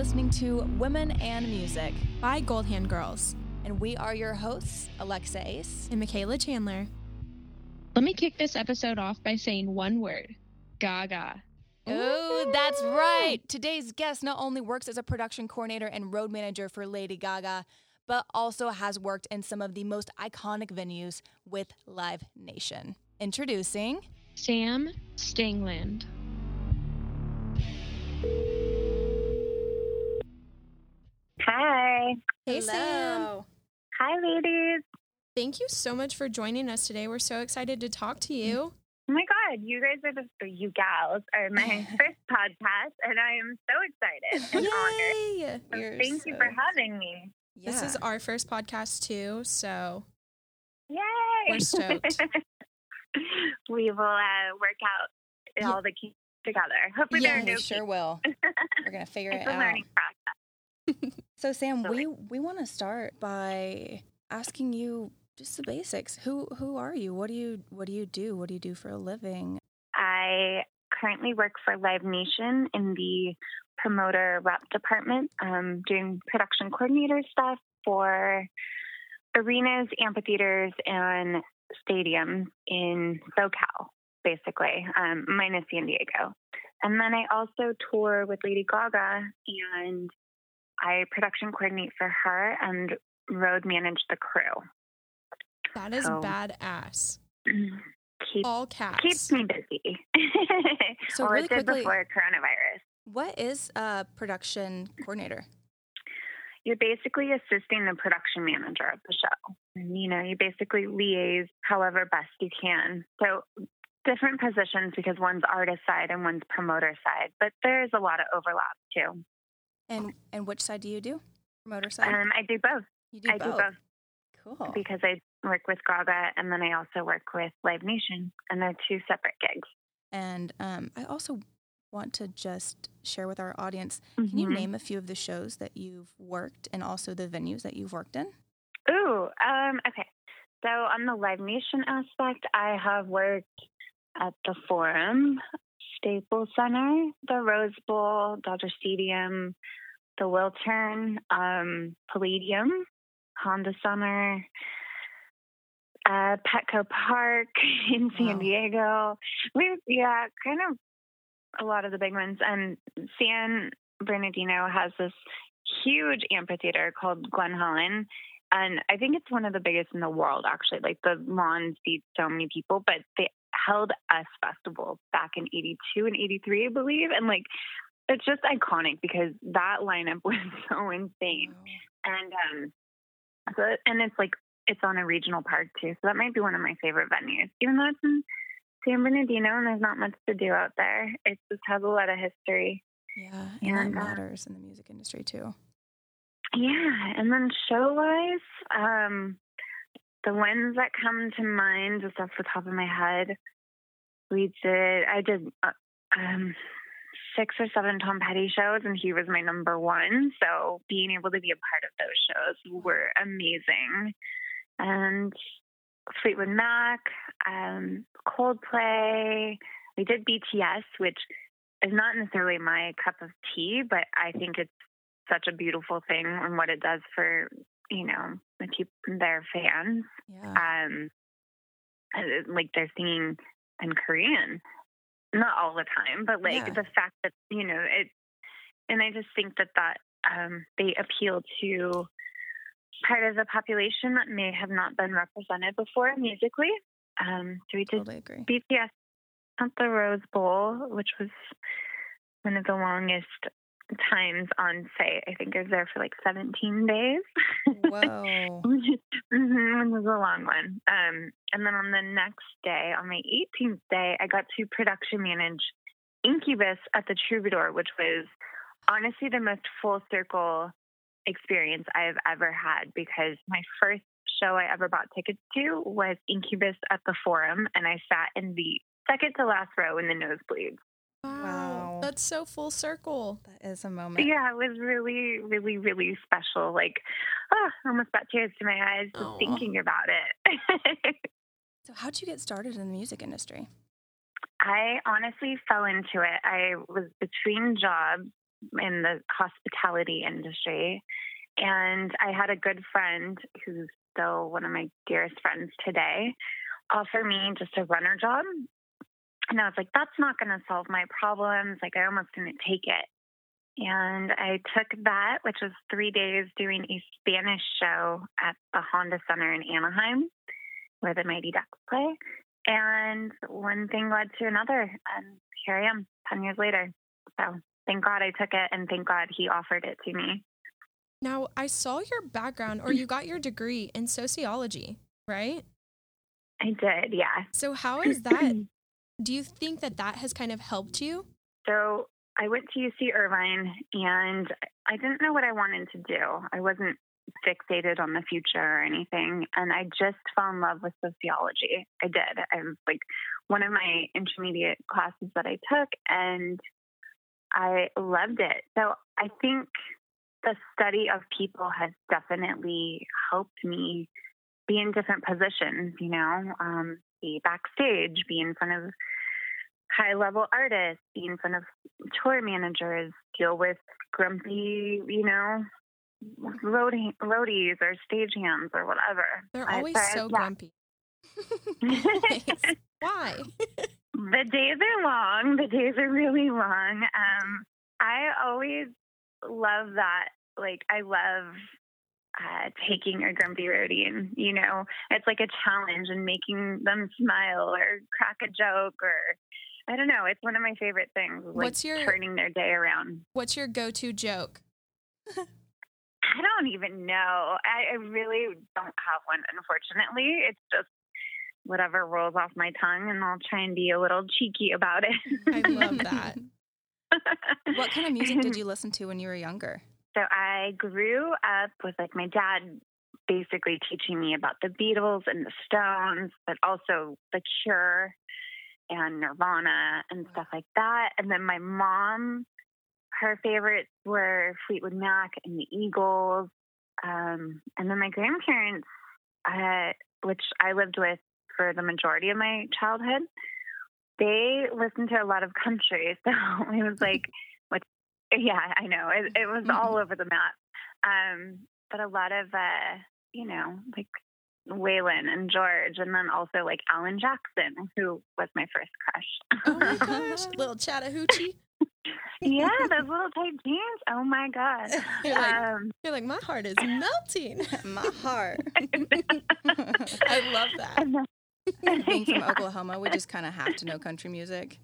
listening to Women and Music, by Gold Hand Girls and we are your hosts, Alexa Ace and Michaela Chandler. Let me kick this episode off by saying one word Gaga. Oh, that's right. Today's guest not only works as a production coordinator and road manager for Lady Gaga, but also has worked in some of the most iconic venues with Live Nation. Introducing Sam Stangland. Hi. Hey, Sam. Hi, ladies. Thank you so much for joining us today. We're so excited to talk to you. Oh my God, you guys are the you gals are my first podcast, and I am so excited and honored. So You're thank you for having me. This is our first podcast too, so Yay! We're stoked. we will uh, work out Yeah. all the kinks together. Hopefully, there Yeah, are we no sure kinks. will. We're gonna figure It's it a out. learning process. So Sam, we we want to start by asking you just the basics. Who who are you? What do you what do you do? What do you do for a living? I currently work for Live Nation in the promoter rep department, um, doing production coordinator stuff for arenas, amphitheaters, and stadiums in SoCal, basically, um, minus San Diego. And then I also tour with Lady Gaga, and I production coordinate for her and road manage the crew. that is Oh. badass. Keep, All caps. keeps me busy. So well, really it did quickly- before coronavirus. What is a production coordinator? you're basically assisting the production manager of the show. You know, you basically liaise however best you can. So different positions because one's artist side and one's promoter side, but there's a lot of overlap too. And and which side do you do? Promoter side. Um, I do both. you do I both. do both Cool. because I work with Gaga and then I also work with Live Nation, and they're two separate gigs. And um, I also want to just share with our audience. Can you Mhm. name a few of the shows that you've worked and also the venues that you've worked in? Ooh, um, okay. So on the Live Nation aspect, I have worked at the Forum, Staples Center, the Rose Bowl, Dodger Stadium, the Wiltern, um, Palladium, Honda Center, uh, Petco Park in San Wow. Diego. We yeah, kind of a lot of the big ones. And San Bernardino has this huge amphitheater called Glen Helen. And I think it's one of the biggest in the world, actually. Like the lawn seats so many people, but they held US festival back in 82 and 83, I believe. And like, it's just iconic because that lineup was so insane. And, um, so, and it's like, it's on a regional park too. So that might be one of my favorite venues, even though it's in San Bernardino and there's not much to do out there. It just has a lot of history. Yeah, and And, that uh, matters in the music industry too. Yeah, and then show wise, um, the ones that come to mind just off the top of my head, we did. I did uh, um, six or seven Tom Petty shows, and he was my number one. So being able to be a part of those shows were amazing. And Fleetwood Mac, um, Coldplay. We did BTS, which is not necessarily my cup of tea, but I think it's such a beautiful thing and what it does for you know the people their fans Yeah. um like they're singing in korean not all the time but like Yeah. the fact that you know it and i just think that that um they appeal to part of the population that may have not been represented before musically um so we did totally agree. BTS at the Rose Bowl, which was one of the longest times on site. I think I was there for like 17 days. Whoa. hmm it was a long one. Um, and then on the next day, on my 18th day, I got to production manage Incubus at the Troubadour, which was honestly the most full circle experience I've ever had because my first show I ever bought tickets to was Incubus at the Forum, and I sat in the second to last row in the nosebleeds. Wow. Wow. That's so full circle. That is a moment. Yeah, it was really, really, really special. Like, oh, I almost got tears to my eyes just Aw. thinking about it. So how'd you get started in the music industry? I honestly fell into it. I was between jobs in the hospitality industry. And I had a good friend who's still one of my dearest friends today offer me just a runner job. And I was like, that's not going to solve my problems. Like, I almost didn't take it. And I took that, which was three days doing a Spanish show at the Honda Center in Anaheim, where the Mighty Ducks play. And one thing led to another. And here I am 10 years later. So thank God I took it, and thank God he offered it to me. Now, I saw your background, or you got your degree in sociology, right? I did, yeah. So, how is that? Do you think that that has kind of helped you? So, I went to UC Irvine and I didn't know what I wanted to do. I wasn't fixated on the future or anything. And I just fell in love with sociology. I did. I was like one of my intermediate classes that I took, and I loved it. So I think the study of people has definitely helped me be in different positions, you know, um, be backstage, be in front of high level artists, be in front of tour managers, deal with grumpy, you know, road, roadies or stagehands or whatever. They're always I, so yeah. grumpy. Why? the days are long. The days are really long. Um, I always love that. Like, I love uh, taking a grumpy roadie and, you know, it's like a challenge and making them smile or crack a joke or I don't know. It's one of my favorite things. Like what's your turning their day around? What's your go-to joke? I don't even know. I, I really don't have one, unfortunately. It's just whatever rolls off my tongue, and I'll try and be a little cheeky about it. I love that. what kind of music did you listen to when you were younger? So I grew up with like my dad basically teaching me about the Beatles and the Stones, but also The Cure and Nirvana and stuff like that. And then my mom, her favorites were Fleetwood Mac and the Eagles. Um, and then my grandparents, uh, which I lived with for the majority of my childhood, they listened to a lot of country. So it was like? Yeah, I know it, it was all over the map. Um, but a lot of, uh, you know, like Waylon and George, and then also like Alan Jackson, who was my first crush. oh my gosh, little Chattahoochee. yeah, those little tight jeans. Oh my god. You're like, um, you're like my heart is melting. my heart. I love that. Being from yeah. Oklahoma, we just kind of have to know country music.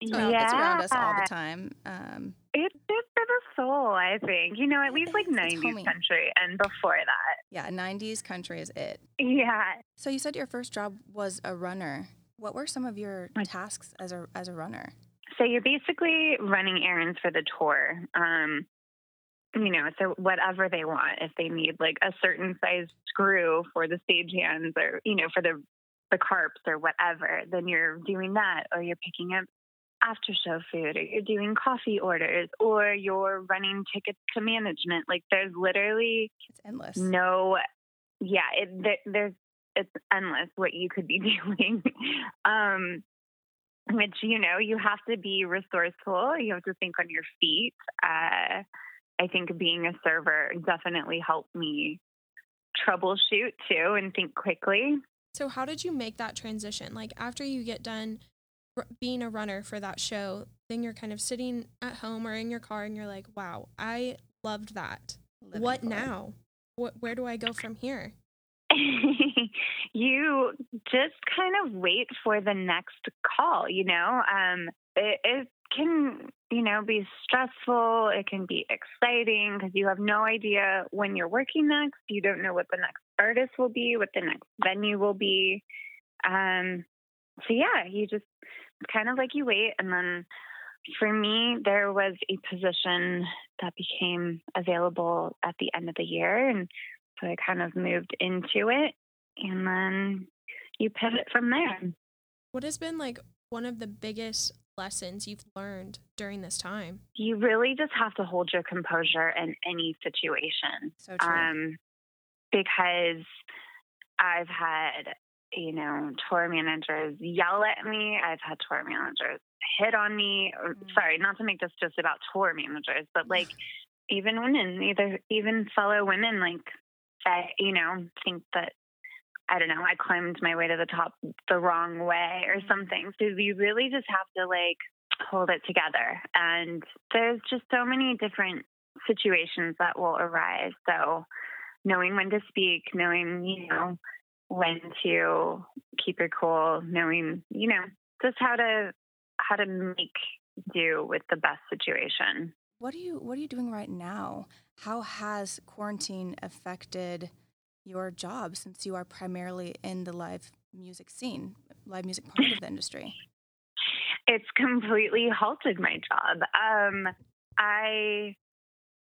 It's around, yeah. it's around us all the time. Um, it's good for the soul, I think. You know, at least like 90s country and before that. Yeah, 90s country is it. Yeah. So you said your first job was a runner. What were some of your tasks as a as a runner? So you're basically running errands for the tour. Um, you know, so whatever they want, if they need like a certain size screw for the stagehands or, you know, for the the carps or whatever, then you're doing that or you're picking up after show food or you're doing coffee orders or you're running tickets to management like there's literally it's endless. no yeah it, there, there's it's endless what you could be doing. Um which you know you have to be resourceful. You have to think on your feet. Uh i think being a server definitely helped me troubleshoot too and think quickly. So how did you make that transition? Like after you get done being a runner for that show, then you're kind of sitting at home or in your car and you're like, wow, I loved that. Living what now? What, where do I go from here? you just kind of wait for the next call, you know? Um, it, it can, you know, be stressful. It can be exciting because you have no idea when you're working next. You don't know what the next artist will be, what the next venue will be. Um, so yeah, you just kind of like you wait. And then for me, there was a position that became available at the end of the year. And so I kind of moved into it. And then you pivot from there. What has been like one of the biggest lessons you've learned during this time? You really just have to hold your composure in any situation. So true. Um, because I've had you know, tour managers yell at me. I've had tour managers hit on me. Or, Mm. Sorry, not to make this just about tour managers, but like even women, either even fellow women, like say, you know, think that I don't know, I climbed my way to the top the wrong way or something. So you really just have to like hold it together. And there's just so many different situations that will arise. So knowing when to speak, knowing, you know, when to keep your cool, knowing, you know, just how to how to make do with the best situation. What are you What are you doing right now? How has quarantine affected your job since you are primarily in the live music scene, live music part of the industry? It's completely halted my job. Um, I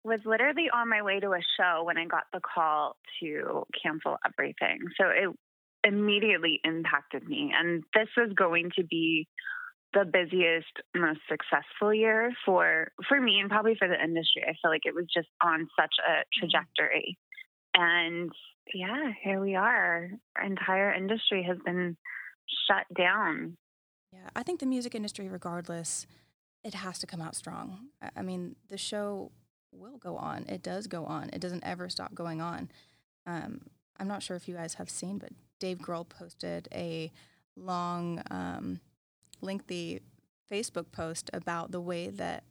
was literally on my way to a show when I got the call to cancel everything. So it immediately impacted me. And this was going to be the busiest, most successful year for for me and probably for the industry. I feel like it was just on such a mm-hmm. trajectory. And yeah, here we are. Our entire industry has been shut down. Yeah, I think the music industry, regardless, it has to come out strong. I- I mean, the show will go on. It does go on. It doesn't ever stop going on. Um, I'm not sure if you guys have seen, but Dave Grohl posted a long, um, lengthy Facebook post about the way that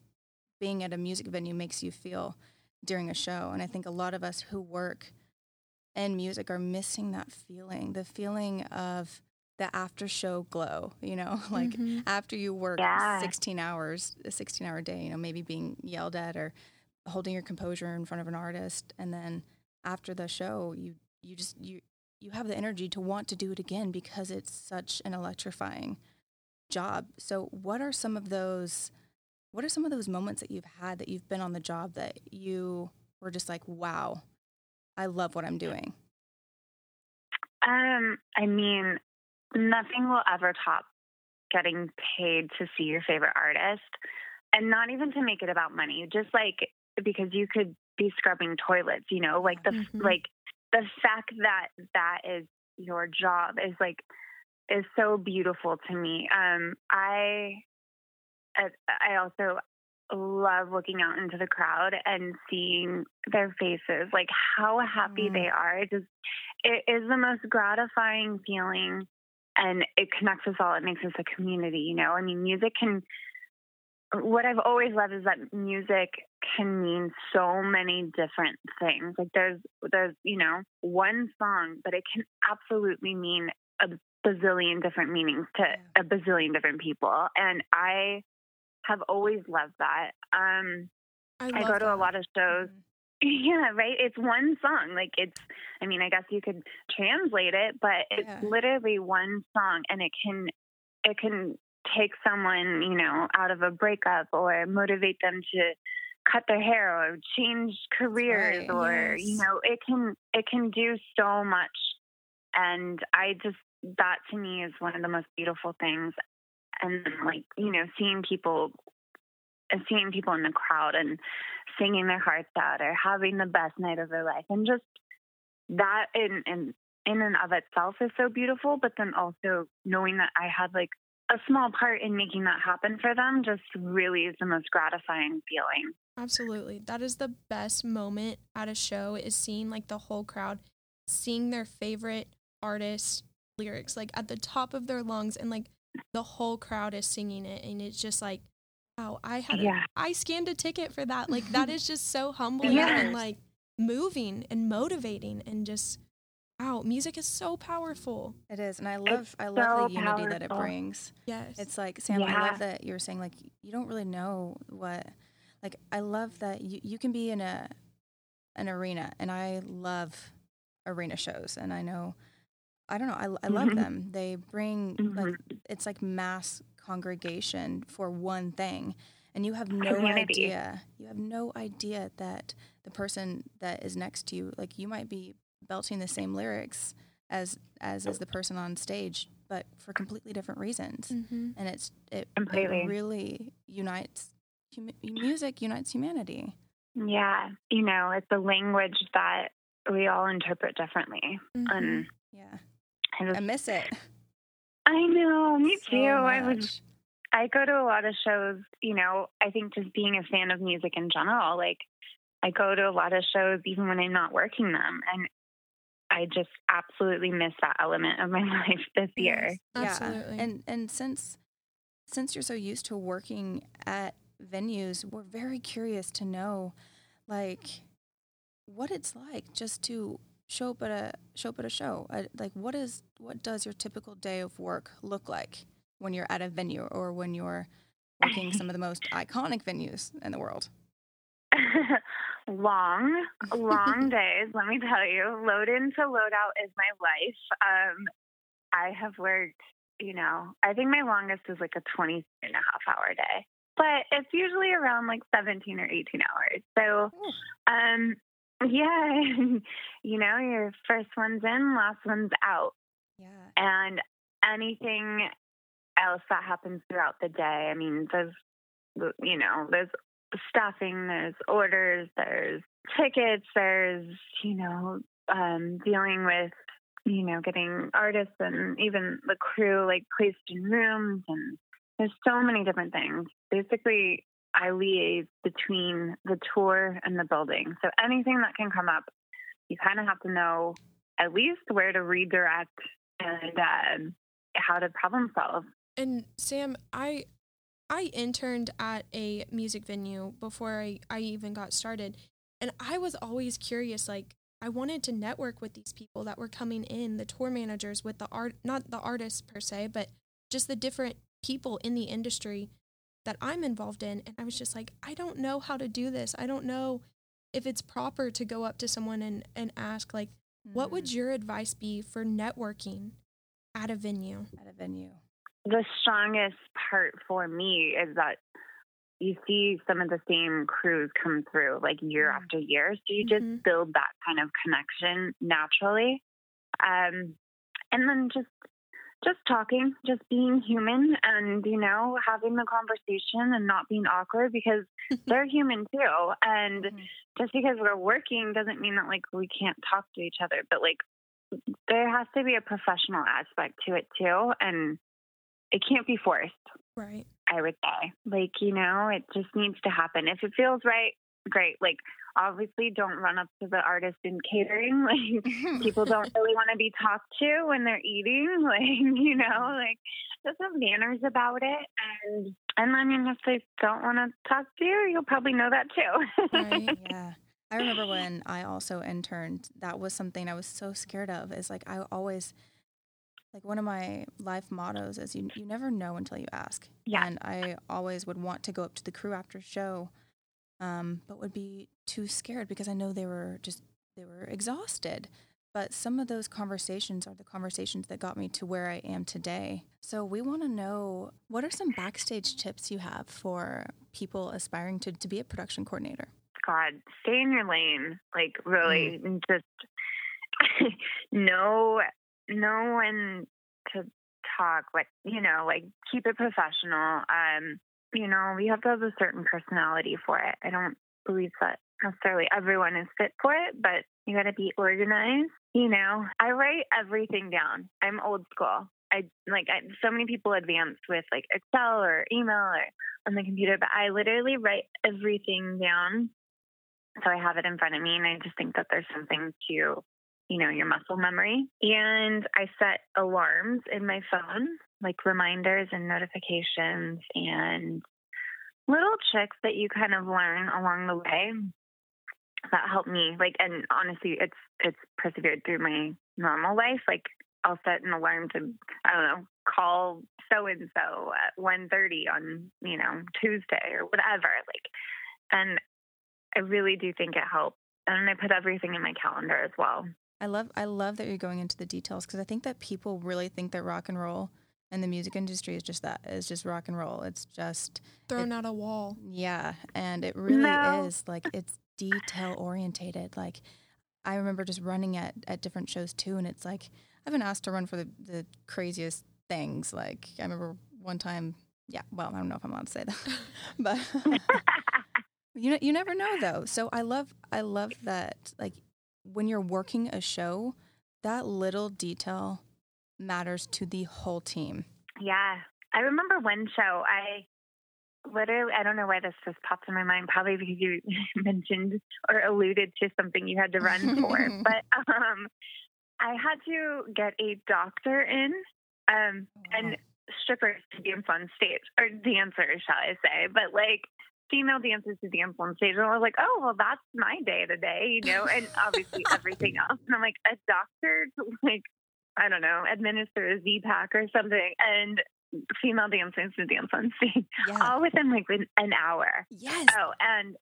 being at a music venue makes you feel during a show. And I think a lot of us who work in music are missing that feeling the feeling of the after show glow, you know, like Mhm. after you work Yeah. 16 hours, a 16 hour day, you know, maybe being yelled at or holding your composure in front of an artist. And then after the show, you, you just, you, you have the energy to want to do it again because it's such an electrifying job. So what are some of those, what are some of those moments that you've had that you've been on the job that you were just like, wow, I love what I'm doing? Um, I mean, nothing will ever top getting paid to see your favorite artist and not even to make it about money, just like because you could be scrubbing toilets, you know, like the Mhm. like the fact that that is your job is like is so beautiful to me. Um I I- I also love looking out into the crowd and seeing their faces, like how happy Mm. they are. It just it is the most gratifying feeling and it connects us all. It makes us a community, you know. I mean, music can what I've always loved is that music can mean so many different things. Like there's there's, you know, one song, but it can absolutely mean a bazillion different meanings to a bazillion different people. And I have always loved that. Um I, I go to a lot of shows Mhm. yeah, right. It's one song. Like it's I mean, I guess you could translate it, but it's Yeah. literally one song and it can it can take someone, you know, out of a breakup or motivate them to cut their hair or change careers right. or you know, it can it can do so much. And I just that to me is one of the most beautiful things. And like, you know, seeing people seeing people in the crowd and singing their hearts out or having the best night of their life and just that in in in and of itself is so beautiful but then also knowing that i had like a small part in making that happen for them just really is the most gratifying feeling Absolutely. That is the best moment at a show is seeing like the whole crowd seeing their favorite artist lyrics like at the top of their lungs and like the whole crowd is singing it and it's just like wow, I had yeah I scanned a ticket for that. Like that is just so humbling Yes. and like moving and motivating and just wow, music is so powerful. It is, and I love I love the so unity that it brings. Yes. It's like Sam, I love that you're saying like you don't really know what like I love that you, you can be in a an arena and I love arena shows and I know I don't know, I, I love Mhm. them. They bring like Mhm. it's like mass congregation for one thing. And you have no Community. idea. You have no idea that the person that is next to you, like you might be belting the same lyrics as as is the person on stage, but for completely different reasons. mm-hmm. And it's it, it really unites hum- music unites humanity. yeah you know it's a language that we all interpret differently Mm-hmm. and Yeah. I, I miss it. I know me so too i was. I go to a lot of shows, you know, I think just being a fan of music in general, like I go to a lot of shows even when I'm not working them. And I just absolutely miss that element of my life this year. Yes, absolutely. Yeah. And and since since you're so used to working at venues, we're very curious to know like what it's like just to show up at a show up at a show. Uh, like what is what does your typical day of work look like when you're at a venue or when you're working some of the most iconic venues in the world? long, long days, let me tell you. Load in to load out is my life. Um, I have worked, you know, I think my longest is like a 20 and a half hour day, but it's usually around like 17 or 18 hours. So, um, yeah, you know, your first one's in, last one's out. Yeah. And anything else that happens throughout the day, I mean, there's, you know, there's staffing, there's orders, there's tickets, there's, you know, um, dealing with, you know, getting artists and even the crew like placed in rooms. And there's so many different things. Basically, I liaise between the tour and the building. So anything that can come up, you kind of have to know at least where to redirect and uh, how to problem solve. And Sam, I I interned at a music venue before I, I even got started. And I was always curious, like, I wanted to network with these people that were coming in, the tour managers, with the art, not the artists per se, but just the different people in the industry that I'm involved in. And I was just like, I don't know how to do this. I don't know if it's proper to go up to someone and, and ask, like, mm-hmm. what would mm. your advice be for networking at a venue? At a venue the strongest part for me is that you see some of the same crews come through like year mm-hmm. after year. So you just mm-hmm. build that kind of connection naturally. Um, and then just just talking, just being human and, you know, having the conversation and not being awkward because they're human too. And mm-hmm. just because we're working doesn't mean that like we can't talk to each other, but like there has to be a professional aspect to it too. And it can't be forced. Right. I would say. Like, you know, it just needs to happen. If it feels right, great. Like, obviously, don't run up to the artist in catering. Like, people don't really want to be talked to when they're eating. Like, you know, like, just have manners about it. And, and I mean, if they don't want to talk to you, you'll probably know that too. right. Yeah. I remember when I also interned, that was something I was so scared of. Is like, I always, like one of my life mottos is you you never know until you ask. Yeah. And I always would want to go up to the crew after show, um, but would be too scared because I know they were just they were exhausted. But some of those conversations are the conversations that got me to where I am today. So we want to know what are some backstage tips you have for people aspiring to, to be a production coordinator? God, stay in your lane. Like really mm. just know know when to talk, like, you know, like keep it professional. Um, you know, we have to have a certain personality for it. I don't believe that necessarily everyone is fit for it, but you got to be organized. You know, I write everything down. I'm old school. I like I, so many people advance with like Excel or email or on the computer, but I literally write everything down so I have it in front of me. And I just think that there's something to you know, your muscle memory. And I set alarms in my phone, like reminders and notifications and little tricks that you kind of learn along the way that help me. Like, and honestly, it's, it's persevered through my normal life. Like, I'll set an alarm to, I don't know, call so and so at 1.30 on, you know, Tuesday or whatever. Like, and I really do think it helps. And I put everything in my calendar as well. I love I love that you're going into the details because I think that people really think that rock and roll and the music industry is just that it's just rock and roll. It's just thrown out a wall. Yeah, and it really no. is like it's detail orientated. Like I remember just running at at different shows too, and it's like I've been asked to run for the the craziest things. Like I remember one time. Yeah, well, I don't know if I'm allowed to say that, but you know you never know though. So I love I love that like when you're working a show, that little detail matters to the whole team. Yeah. I remember one show. I literally, I don't know why this just popped in my mind. Probably because you mentioned or alluded to something you had to run for. but um, I had to get a doctor in, um, and strippers to dance on stage, or dancers, shall I say? But like female dancers to dance on stage, and I was like, oh well, that's my day today, you know. And obviously everything else. And I'm like, a doctor to like, I don't know, administer a Z pack or something, and female dancers to dance on stage, Yeah. all within like an hour. yes. Oh, and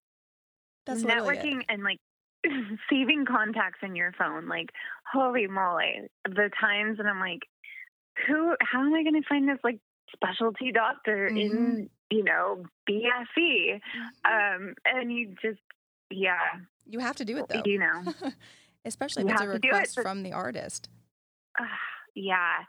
That's networking and like saving contacts in your phone. Like, holy moly, the times and I'm like, who? How am I going to find this like specialty doctor Mm-hmm. in you know BFE? Um, and you just, yeah, You have to do it though. you know, Especially You if it's a do it, request from the artist. yeah.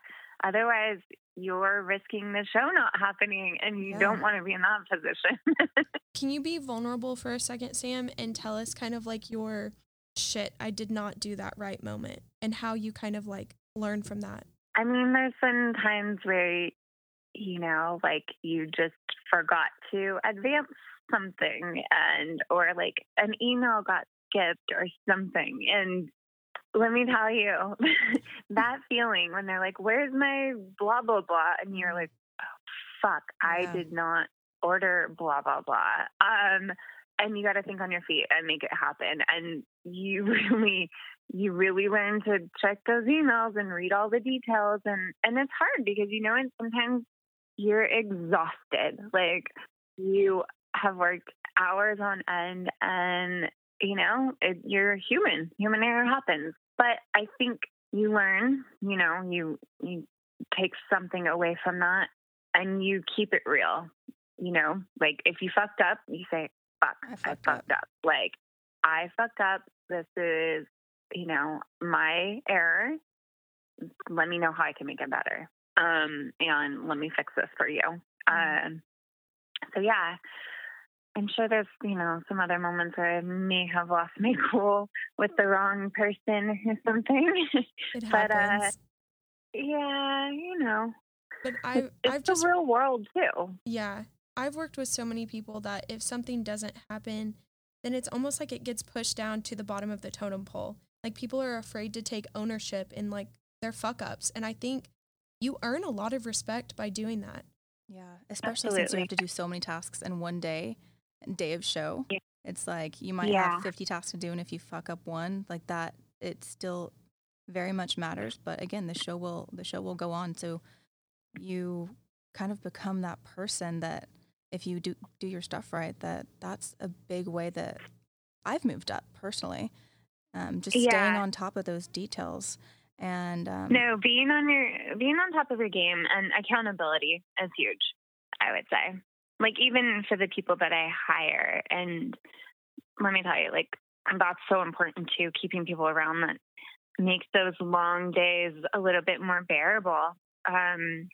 Otherwise, you're risking the show not happening, and you don't want to be in that position. Can you be vulnerable for a second, Sam, and tell us kind of like your shit, I did not do that right moment and how you kind of like learn from that? I mean, there's been times where, you know, like you just forgot to advance something and, or like an email got skipped or something. And let me tell you, that feeling when they're like, where's my blah, blah, blah? And you're like, oh, fuck, Yeah. I did not order blah, blah, blah. Um, and you got to think on your feet and make it happen. And you really, you really learn to check those emails and read all the details. And, and it's hard because, you know, and sometimes you're exhausted. Like you have worked hours on end and, you know, it, you're human. Human error happens. But I think you learn, you know, you, you take something away from that and you keep it real. You know, like if you fucked up, you say, fuck, I I fucked fucked, up. up. Like, I fucked up. This is, you know, my error. Let me know how I can make it better. Um, and let me fix this for you. Um, so yeah, I'm sure there's, you know, some other moments where I may have lost my cool with the wrong person or something. It But, uh, happens. yeah, you know, But I've it's I've the just real world too. yeah, I've worked with so many people that if something doesn't happen, then it's almost like it gets pushed down to the bottom of the totem pole. Like people are afraid to take ownership in like their fuck ups, and I think you earn a lot of respect by doing that. Yeah, especially since you have to do so many tasks in one day, day of show. Yeah. It's like you might Yeah. have 50 tasks to do, and if you fuck up one, like that, it still very much matters. But again, the show will the show will go on. So you kind of become that person that if you do do your stuff right, that that's a big way that I've moved up personally. Um, just staying on top of those details and um, No, being on your being on top of your game and accountability is huge. I would say, like even for the people that I hire, and let me tell you, like that's so important too. Keeping people around that makes those long days a little bit more bearable, um,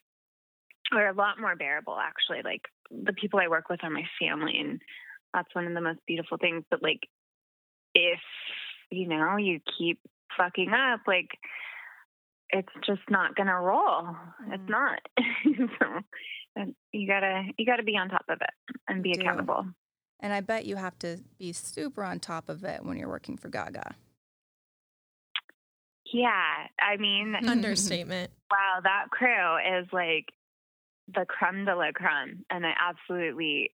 or a lot more bearable actually. Like the people I work with are my family, and that's one of the most beautiful things. But like, if you know you keep fucking up, like it's just not gonna roll. Mhm. It's not. so you gotta you gotta be on top of it and be accountable. And I bet you have to be super on top of it when you're working for Gaga. Yeah, I mean, Understatement. wow, that crew is like the creme de la creme, and I absolutely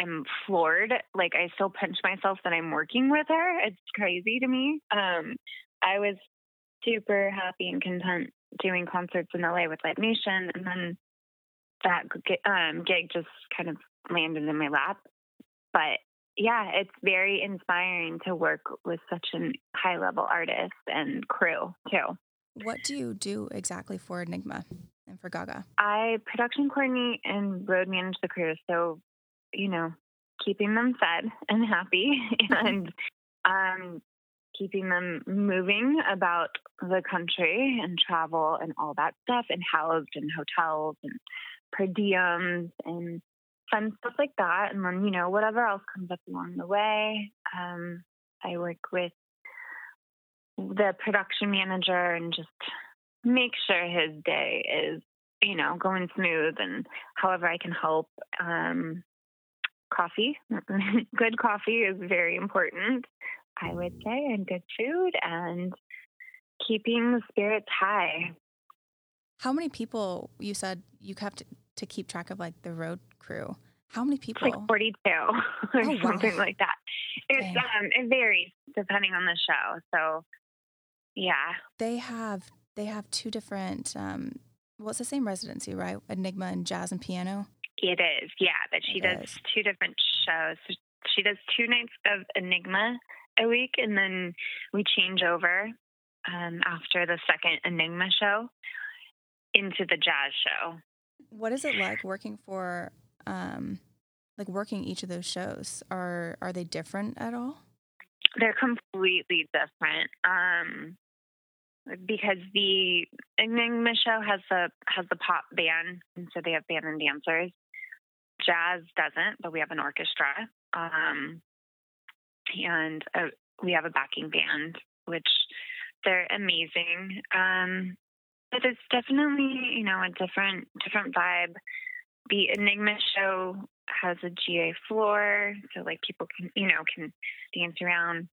am floored. Like I still pinch myself that I'm working with her. It's crazy to me. Um, I was super happy and content doing concerts in LA with Live Nation, and then that um, gig just kind of landed in my lap. But yeah, it's very inspiring to work with such a high level artist and crew too. What do you do exactly for Enigma and for Gaga? I production coordinate and road manage the crew. So, you know, keeping them fed and happy and um, keeping them moving about the country and travel and all that stuff and housed in hotels and per diems and fun stuff like that. And then, you know, whatever else comes up along the way. Um, I work with the production manager and just make sure his day is you know, going smooth and however I can help. Um, coffee, good coffee is very important, I would say, and good food and keeping the spirits high. How many people you said you kept to keep track of like the road crew? How many people? It's like 42 or Oh, wow. something like that. It's Dang. um it varies depending on the show. So yeah. They have they have two different um well it's the same residency, right? Enigma and jazz and piano. It is, yeah. But she It does is. two different shows. She does two nights of Enigma a week, and then we change over um, after the second Enigma show into the jazz show. What is it like working for um like working each of those shows? Are are they different at all? They're completely different. Um, because the Enigma show has the has the pop band, and so they have band and dancers. Jazz doesn't, but we have an orchestra, um, and uh we have a backing band, which they're amazing. Um, but it's definitely you know a different different vibe. The Enigma show has a GA floor, so like people can you know can dance around.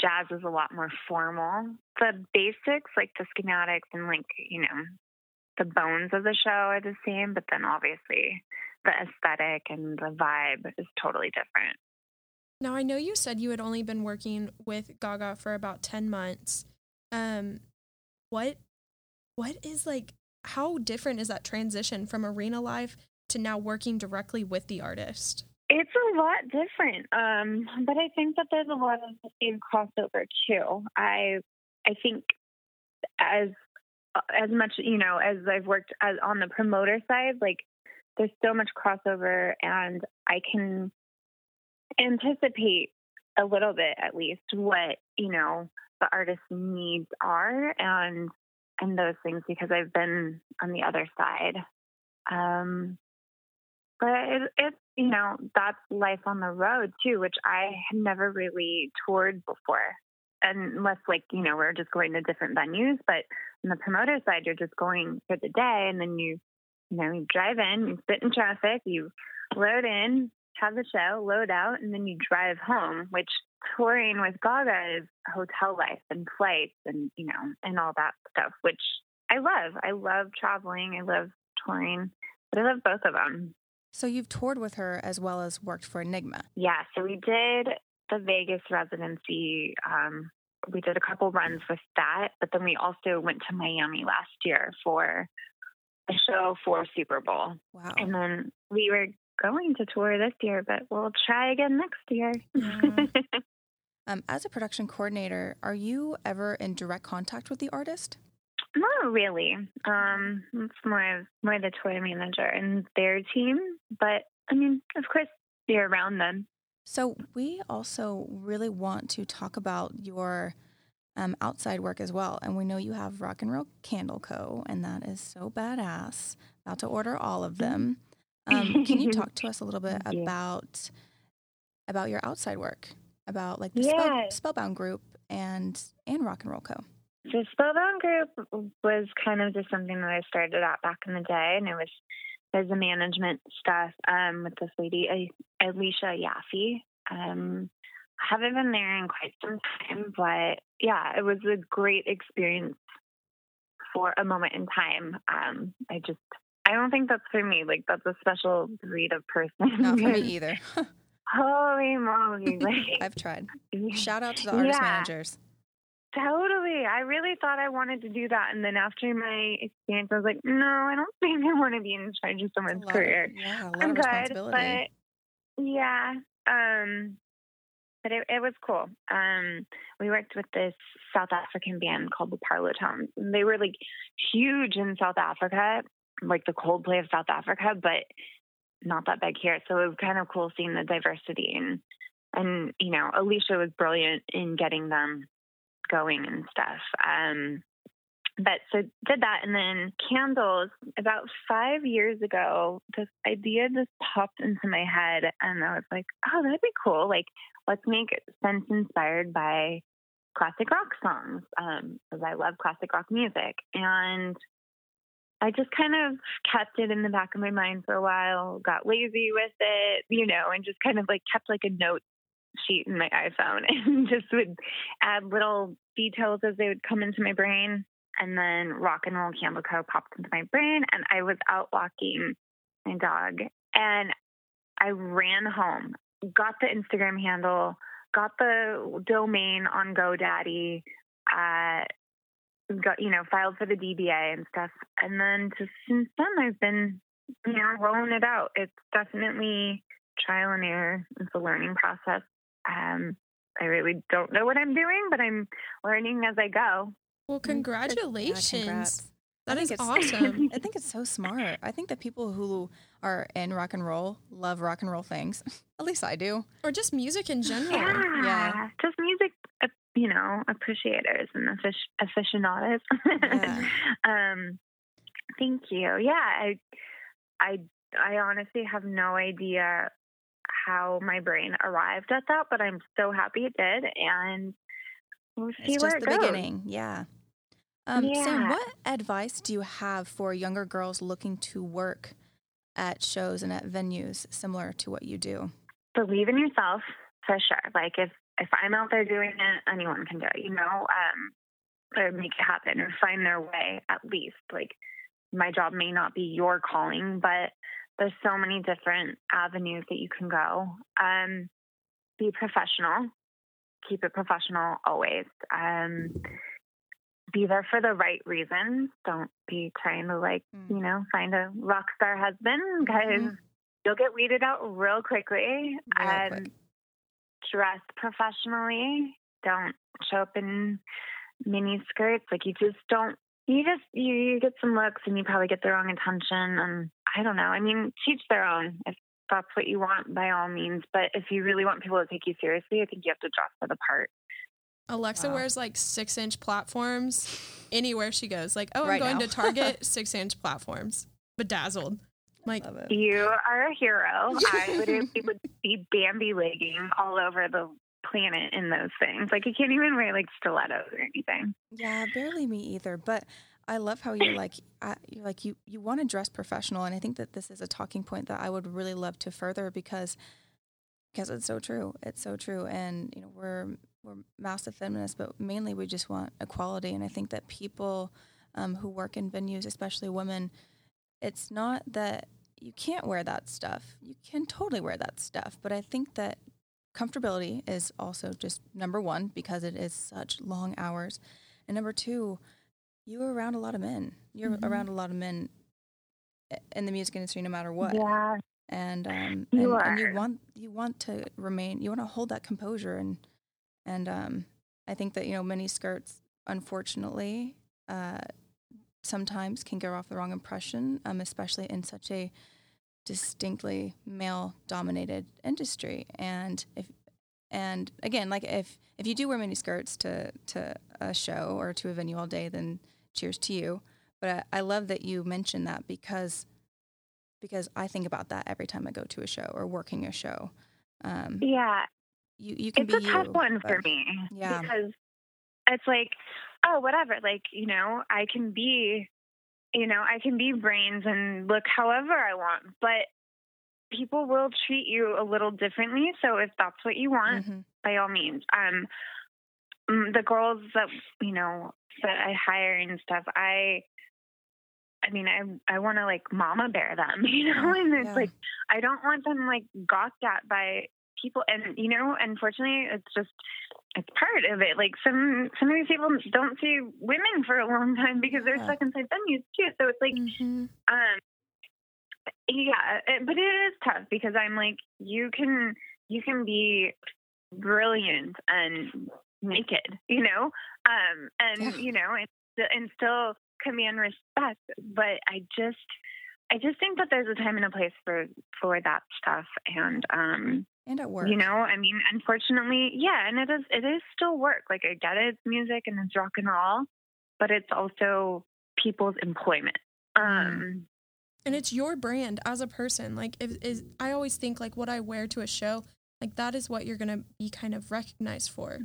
Jazz is a lot more formal. The basics, like the schematics and like you know the bones of the show are the same, but then obviously the aesthetic and the vibe is totally different. Now I know you said you had only been working with Gaga for about 10 months. Um what what is like how different is that transition from arena life to now working directly with the artist? It's a lot different, um, but I think that there's a lot of the same crossover too. I I think as as much you know as I've worked as on the promoter side, like there's so much crossover, and I can anticipate a little bit at least what you know the artist's needs are and and those things because I've been on the other side. Um, but it, it's you know that's life on the road too, which I had never really toured before, unless like you know we're just going to different venues. But on the promoter side, you're just going for the day, and then you you know you drive in, you sit in traffic, you load in, have the show, load out, and then you drive home. Which touring with Gaga is hotel life and flights and you know and all that stuff, which I love. I love traveling. I love touring, but I love both of them. So you've toured with her as well as worked for Enigma. Yeah, so we did the Vegas residency. Um, we did a couple runs with that, but then we also went to Miami last year for a show for Super Bowl. Wow. And then we were going to tour this year, but we'll try again next year. Yeah. Um, as a production coordinator, are you ever in direct contact with the artist? Not really. Um, it's more of more the tour manager and their team, but I mean, of course, you're around them. So we also really want to talk about your um, outside work as well. And we know you have Rock and Roll Candle Co., and that is so badass. About to order all of them. Um, can you talk to us a little bit about about your outside work, about like the Yeah. Spell, Spellbound Group and and Rock and Roll Co. The Spellbound group was kind of just something that I started out back in the day, and it was there's the management stuff um, with this lady Alicia Yaffe. Um, I haven't been there in quite some time, but yeah, it was a great experience for a moment in time. Um, I just I don't think that's for me. Like that's a special breed of person. Not for me either. Holy moly! Like I've tried. Shout out to the artist Yeah. managers. Totally. I really thought I wanted to do that. And then after my experience, I was like, no, I don't think I want to be in charge of someone's of- career. yeah, a lot I'm of good, but yeah. Um, but it, it was cool. Um, we worked with this South African band called the Parlotones. And they were like huge in South Africa, like the Coldplay of South Africa, but not that big here. So it was kind of cool seeing the diversity and and you know, Alicia was brilliant in getting them going and stuff. Um, but so did that, and then candles. About five years ago, this idea just popped into my head, and I was like, "Oh, that'd be cool! Like, let's make scents inspired by classic rock songs, because I love classic rock music." And I just kind of kept it in the back of my mind for a while, got lazy with it, you know, and just kind of like kept like a note sheet in my iPhone and just would add little details as they would come into my brain. And then Rock and Roll Candle Co. popped into my brain, and I was out walking my dog, and I ran home, got the Instagram handle, got the domain on GoDaddy, uh, got you know filed for the DBA and stuff, and then just since then I've been you know rolling it out. It's definitely trial and error. It's a learning process. Um, I really don't know what I'm doing, but I'm learning as I go. Well, congratulations. Yeah, congrats. that I think it's- awesome. I think it's so smart. I think that people who are in rock and roll love rock and roll things. At least I do. or just music in general. Yeah, Yeah. just music, you know, appreciators and aficionados. Yeah. um, thank you. Yeah, I, I, I honestly have no idea how my brain arrived at that, but I'm so happy it did, and we'll see It's where just it the goes. beginning. Yeah. Um, Sam, what advice do you have for younger girls looking to work at shows and at venues similar to what you do? believe in yourself for sure. Like if if I'm out there doing it, anyone can do it. You know, um, or make it happen or find their way at least. Like my job may not be your calling, but there's so many different avenues that you can go. Um, be professional. Keep it professional always. Um, be there for the right reasons. Don't be trying to like, Mm. you know, find a rock star husband because Mhm. you'll get weeded out real quickly. Real and quick. Dress professionally. Don't show up in mini skirts. Like you just don't. You just you, you get some looks and you probably get the wrong attention. And I don't know. I mean, teach their own. If that's what you want, by all means. But if you really want people to take you seriously, I think you have to dress for the part. Alexa Wow. wears like six inch platforms anywhere she goes. Like, oh, I'm going now. to Target, six inch platforms. Bedazzled. Like, You are a hero. I literally would be Bambi legging all over the planet in those things. Like you can't even wear like stilettos or anything. Yeah, barely me either. But I love how you're like, I, you're like you you want to dress professional, and I think that this is a talking point that I would really love to further because because it's so true. It's so true, and you know we're we're massive feminists, but mainly we just want equality. And I think that people um, who work in venues, especially women, it's not that you can't wear that stuff. You can totally wear that stuff, but I think that comfortability is also just number one because it is such long hours, and number two, you're around a lot of men. You're Mhm. around a lot of men in the music industry, no matter what Yeah. and um You and, and you want you want to remain you want to hold that composure and and um I think that you know many skirts unfortunately uh sometimes can give off the wrong impression um especially in such a distinctly male dominated industry and if and again like if if you do wear mini skirts to to a show or to a venue all day then cheers to you but I, I love that you mentioned that because because I think about that every time I go to a show or working a show. Um, Yeah. you you can it's a be tough you, one for me Yeah. because it's like oh whatever like you know i can be you know i can be brains and look however i want but people will treat you a little differently so if that's what you want Mhm. by all means um mm, the girls that you know that i hire and stuff i I mean, I I want to like mama bear them, you know, and it's yeah. like I don't want them like gawked at by people, and you know, unfortunately, it's just it's part of it. Like some some of these people don't see women for a long time because they're Yeah. stuck inside venues too. So it's like, mhm. um, yeah, it- but it is tough because I'm like, you can you can be brilliant and naked, you know, um, and Yeah. you know, and, and still command respect. But I just, I just think that there's a time and a place for for that stuff, and um, and at work. you know, I mean, unfortunately, yeah, and it is it is still work. Like I get it, it's music and it's rock and roll, but it's also people's employment. Um, and it's your brand as a person. Like, if is I always think like what I wear to a show, like that is what you're gonna be kind of recognized for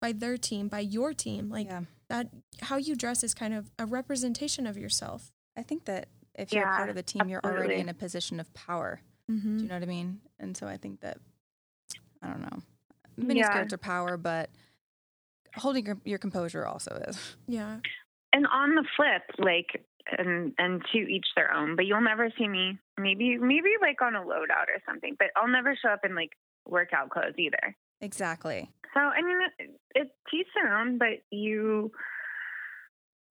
by their team, by your team. Like yeah. that, how you dress is kind of a representation of yourself. I think that if you're Yeah, part of the team, you're already in a position of power. Mm-hmm. Do you know what I mean? And so I think that I don't know. Mini Yeah. skirts are power, but holding your, your composure also is. Yeah. And on the flip, like, and and to each their own. But you'll never see me. Maybe maybe like on a loadout or something. But I'll never show up in like workout clothes either. Exactly. So I mean, it, it's each their own. But you,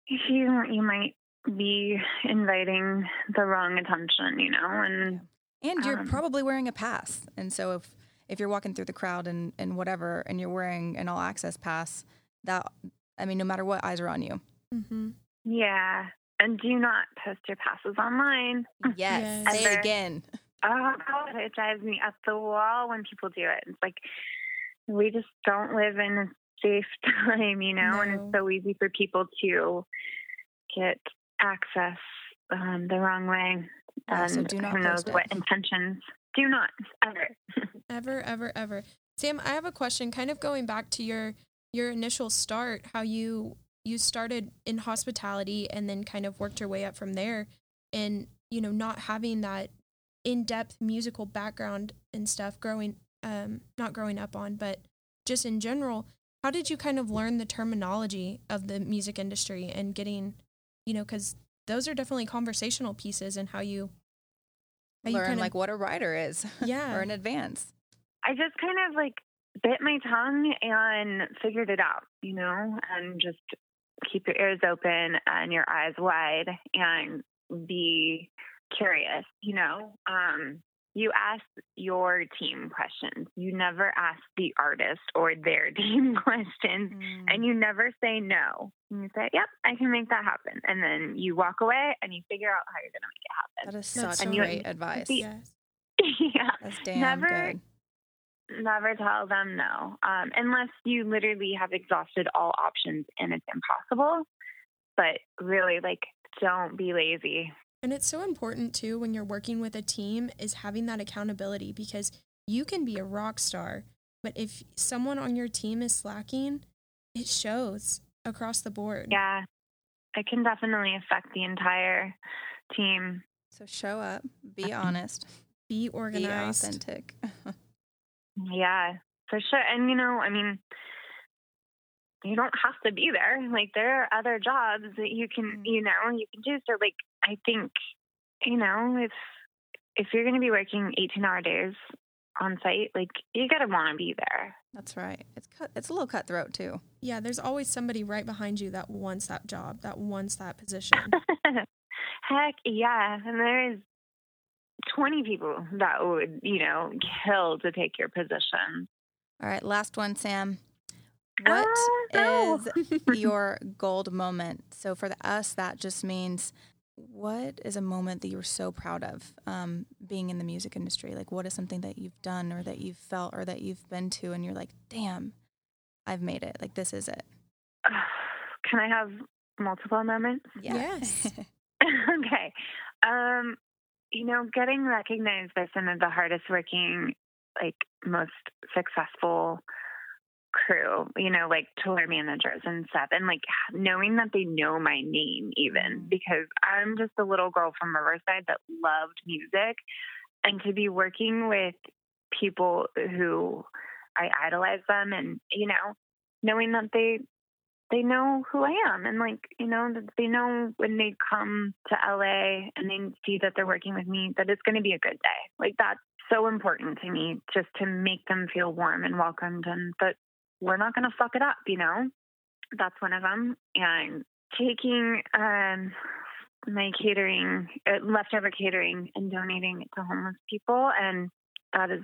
you you might be inviting the wrong attention, you know, and And you're Um, probably wearing a pass. And so if if you're walking through the crowd and, and whatever and you're wearing an all access pass, that I mean, no matter what, eyes are on you. Mm-hmm. yeah. And do not post your passes online. Yes. Yes. Say it again. Oh God, it drives me up the wall when people do it. It's like we just don't live in a safe time, you know, and it's so easy for people to get access um, the wrong way. Yeah, and so do not who knows post it. what intentions. Do not ever. Ever, ever, ever. Sam, I have a question. Kind of going back to your your initial start, how you you started in hospitality and then kind of worked your way up from there, and you know not having that in depth musical background and stuff. Growing, um, not growing up on, but just in general. How did you kind of learn the terminology of the music industry and getting, you know, because those are definitely conversational pieces and how you Learn kind of like what a rider is. Yeah. or in advance. I just kind of like bit my tongue and figured it out, you know, and just keep your ears open and your eyes wide and be curious, you know. Um, you ask your team questions. You never ask the artist or their team questions. Mm. And you never say no. And you say, yep, I can make that happen. And then you walk away and you figure out how you're going to make it happen. that is That's such so great right. advice. The- yes. yeah. That's damn Never- good. never tell them no um, unless you literally have exhausted all options and it's impossible but really like don't be lazy And it's so important too when you're working with a team is having that accountability because you can be a rock star, but if someone on your team is slacking, it shows across the board. yeah. It can definitely affect the entire team. So show up, be honest, Be organized, be authentic. yeah for sure. And you know i mean you don't have to be there. Like there are other jobs that you can Mm. you know you can do. So like i think you know if if you're going to be working 18 hour days on site like you got to want to be there That's right. It's cut, it's a little cutthroat too. Yeah, there's always somebody right behind you that wants that job, that wants that position. Heck yeah. And there's 20 people that would, you know, kill to take your position. All right, last one, Sam. Oh, what Oh, no. is your gold moment? So for the, us, that just means what is a moment that you were so proud of um, being in the music industry? Like, what is something that you've done or that you've felt or that you've been to, and you're like, damn, I've made it. Like, this is it. Can I have multiple moments? Yes. okay. Um, you know, getting recognized by some of the hardest working, like most successful crew, you know, like tour managers and stuff, and like knowing that they know my name even Mm. because I'm just a little girl from Riverside that loved music, and to be working with people who I idolize them, and you know, knowing that they they know who I am and like, you know, that they know when they come to LA and they see that they're working with me that it's going to be a good day. Like that's so important to me just to make them feel warm and welcomed and that we're not going to fuck it up, you know? That's one of them. And taking um my catering, uh, leftover catering and donating it to homeless people and that is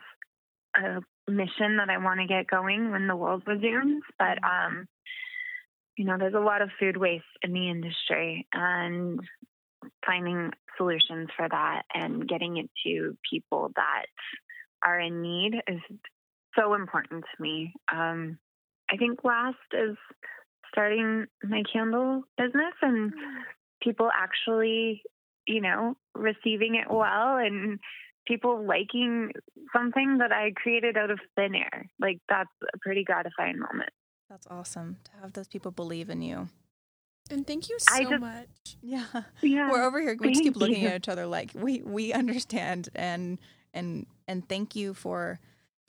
a mission that I want to get going when the world resumes, but um you know, there's a lot of food waste in the industry and finding solutions for that and getting it to people that are in need is so important to me. Um, I think last is starting my candle business and people actually, you know, receiving it well and people liking something that I created out of thin air. Like that's a pretty gratifying moment. That's awesome to have those people believe in you. And thank you so just- much. Yeah. Yeah. We're over here. We just keep looking you. at each other like we we understand and and and thank you for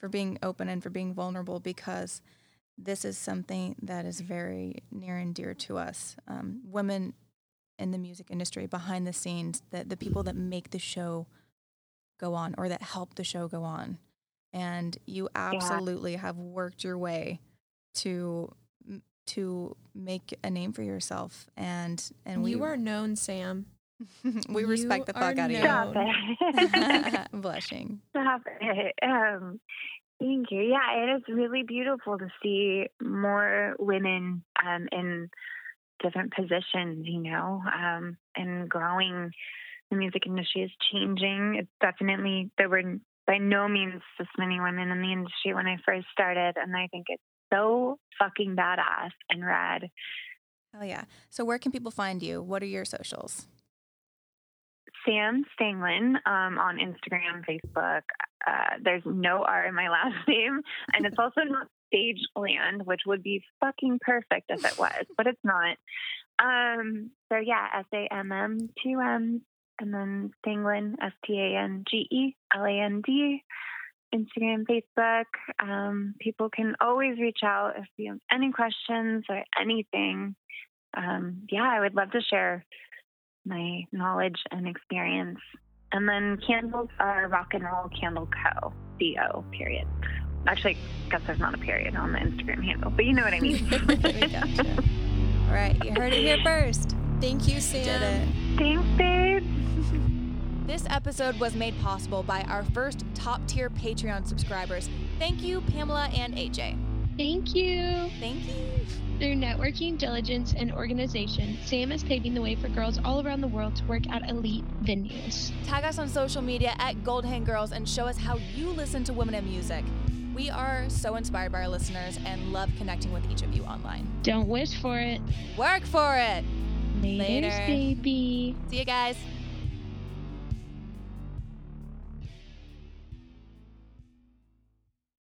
for being open and for being vulnerable because this is something that is very near and dear to us. Um, women in the music industry, behind the scenes, that the people that make the show go on or that help the show go on, and you absolutely have worked your way to to make a name for yourself and and we you are known, Sam. we You respect the fuck are out of you. Stop it. Blushing. Stop it. Um, thank you. Yeah, it is really beautiful to see more women um, in different positions, you know, um, and growing. The music industry is changing. It's definitely, there were by no means this many women in the industry when I first started. And I think it's so fucking badass and rad. Hell yeah. So where can people find you? What are your socials? Sam Stangeland um, on Instagram, Facebook. Uh, there's no R in my last name, and it's also not stage land, which would be fucking perfect if it was, but it's not. Um, so yeah, S A M M two M and then Stangeland S T A N G E L A N D. Instagram, Facebook. Um, people can always reach out if you have any questions or anything. Um, yeah, I would love to share my knowledge and experience. And then candles are Rock and Roll Candle Co. C O. Period. Actually, I guess there's not a period on the Instagram handle, but you know what I mean. we gotcha. All right. You heard it here first. Thank you, Did Sam. it. Thanks, babe. This episode was made possible by our first top tier Patreon subscribers. Thank you, Pamela and AJ. Thank you. Thank you. Through networking, diligence, and organization, Sam is paving the way for girls all around the world to work at elite venues. Tag us on social media at Gold Hand Girls and show us how you listen to women in music. We are so inspired by our listeners and love connecting with each of you online. Don't wish for it. Work for it. Laters, Later. baby. See you guys.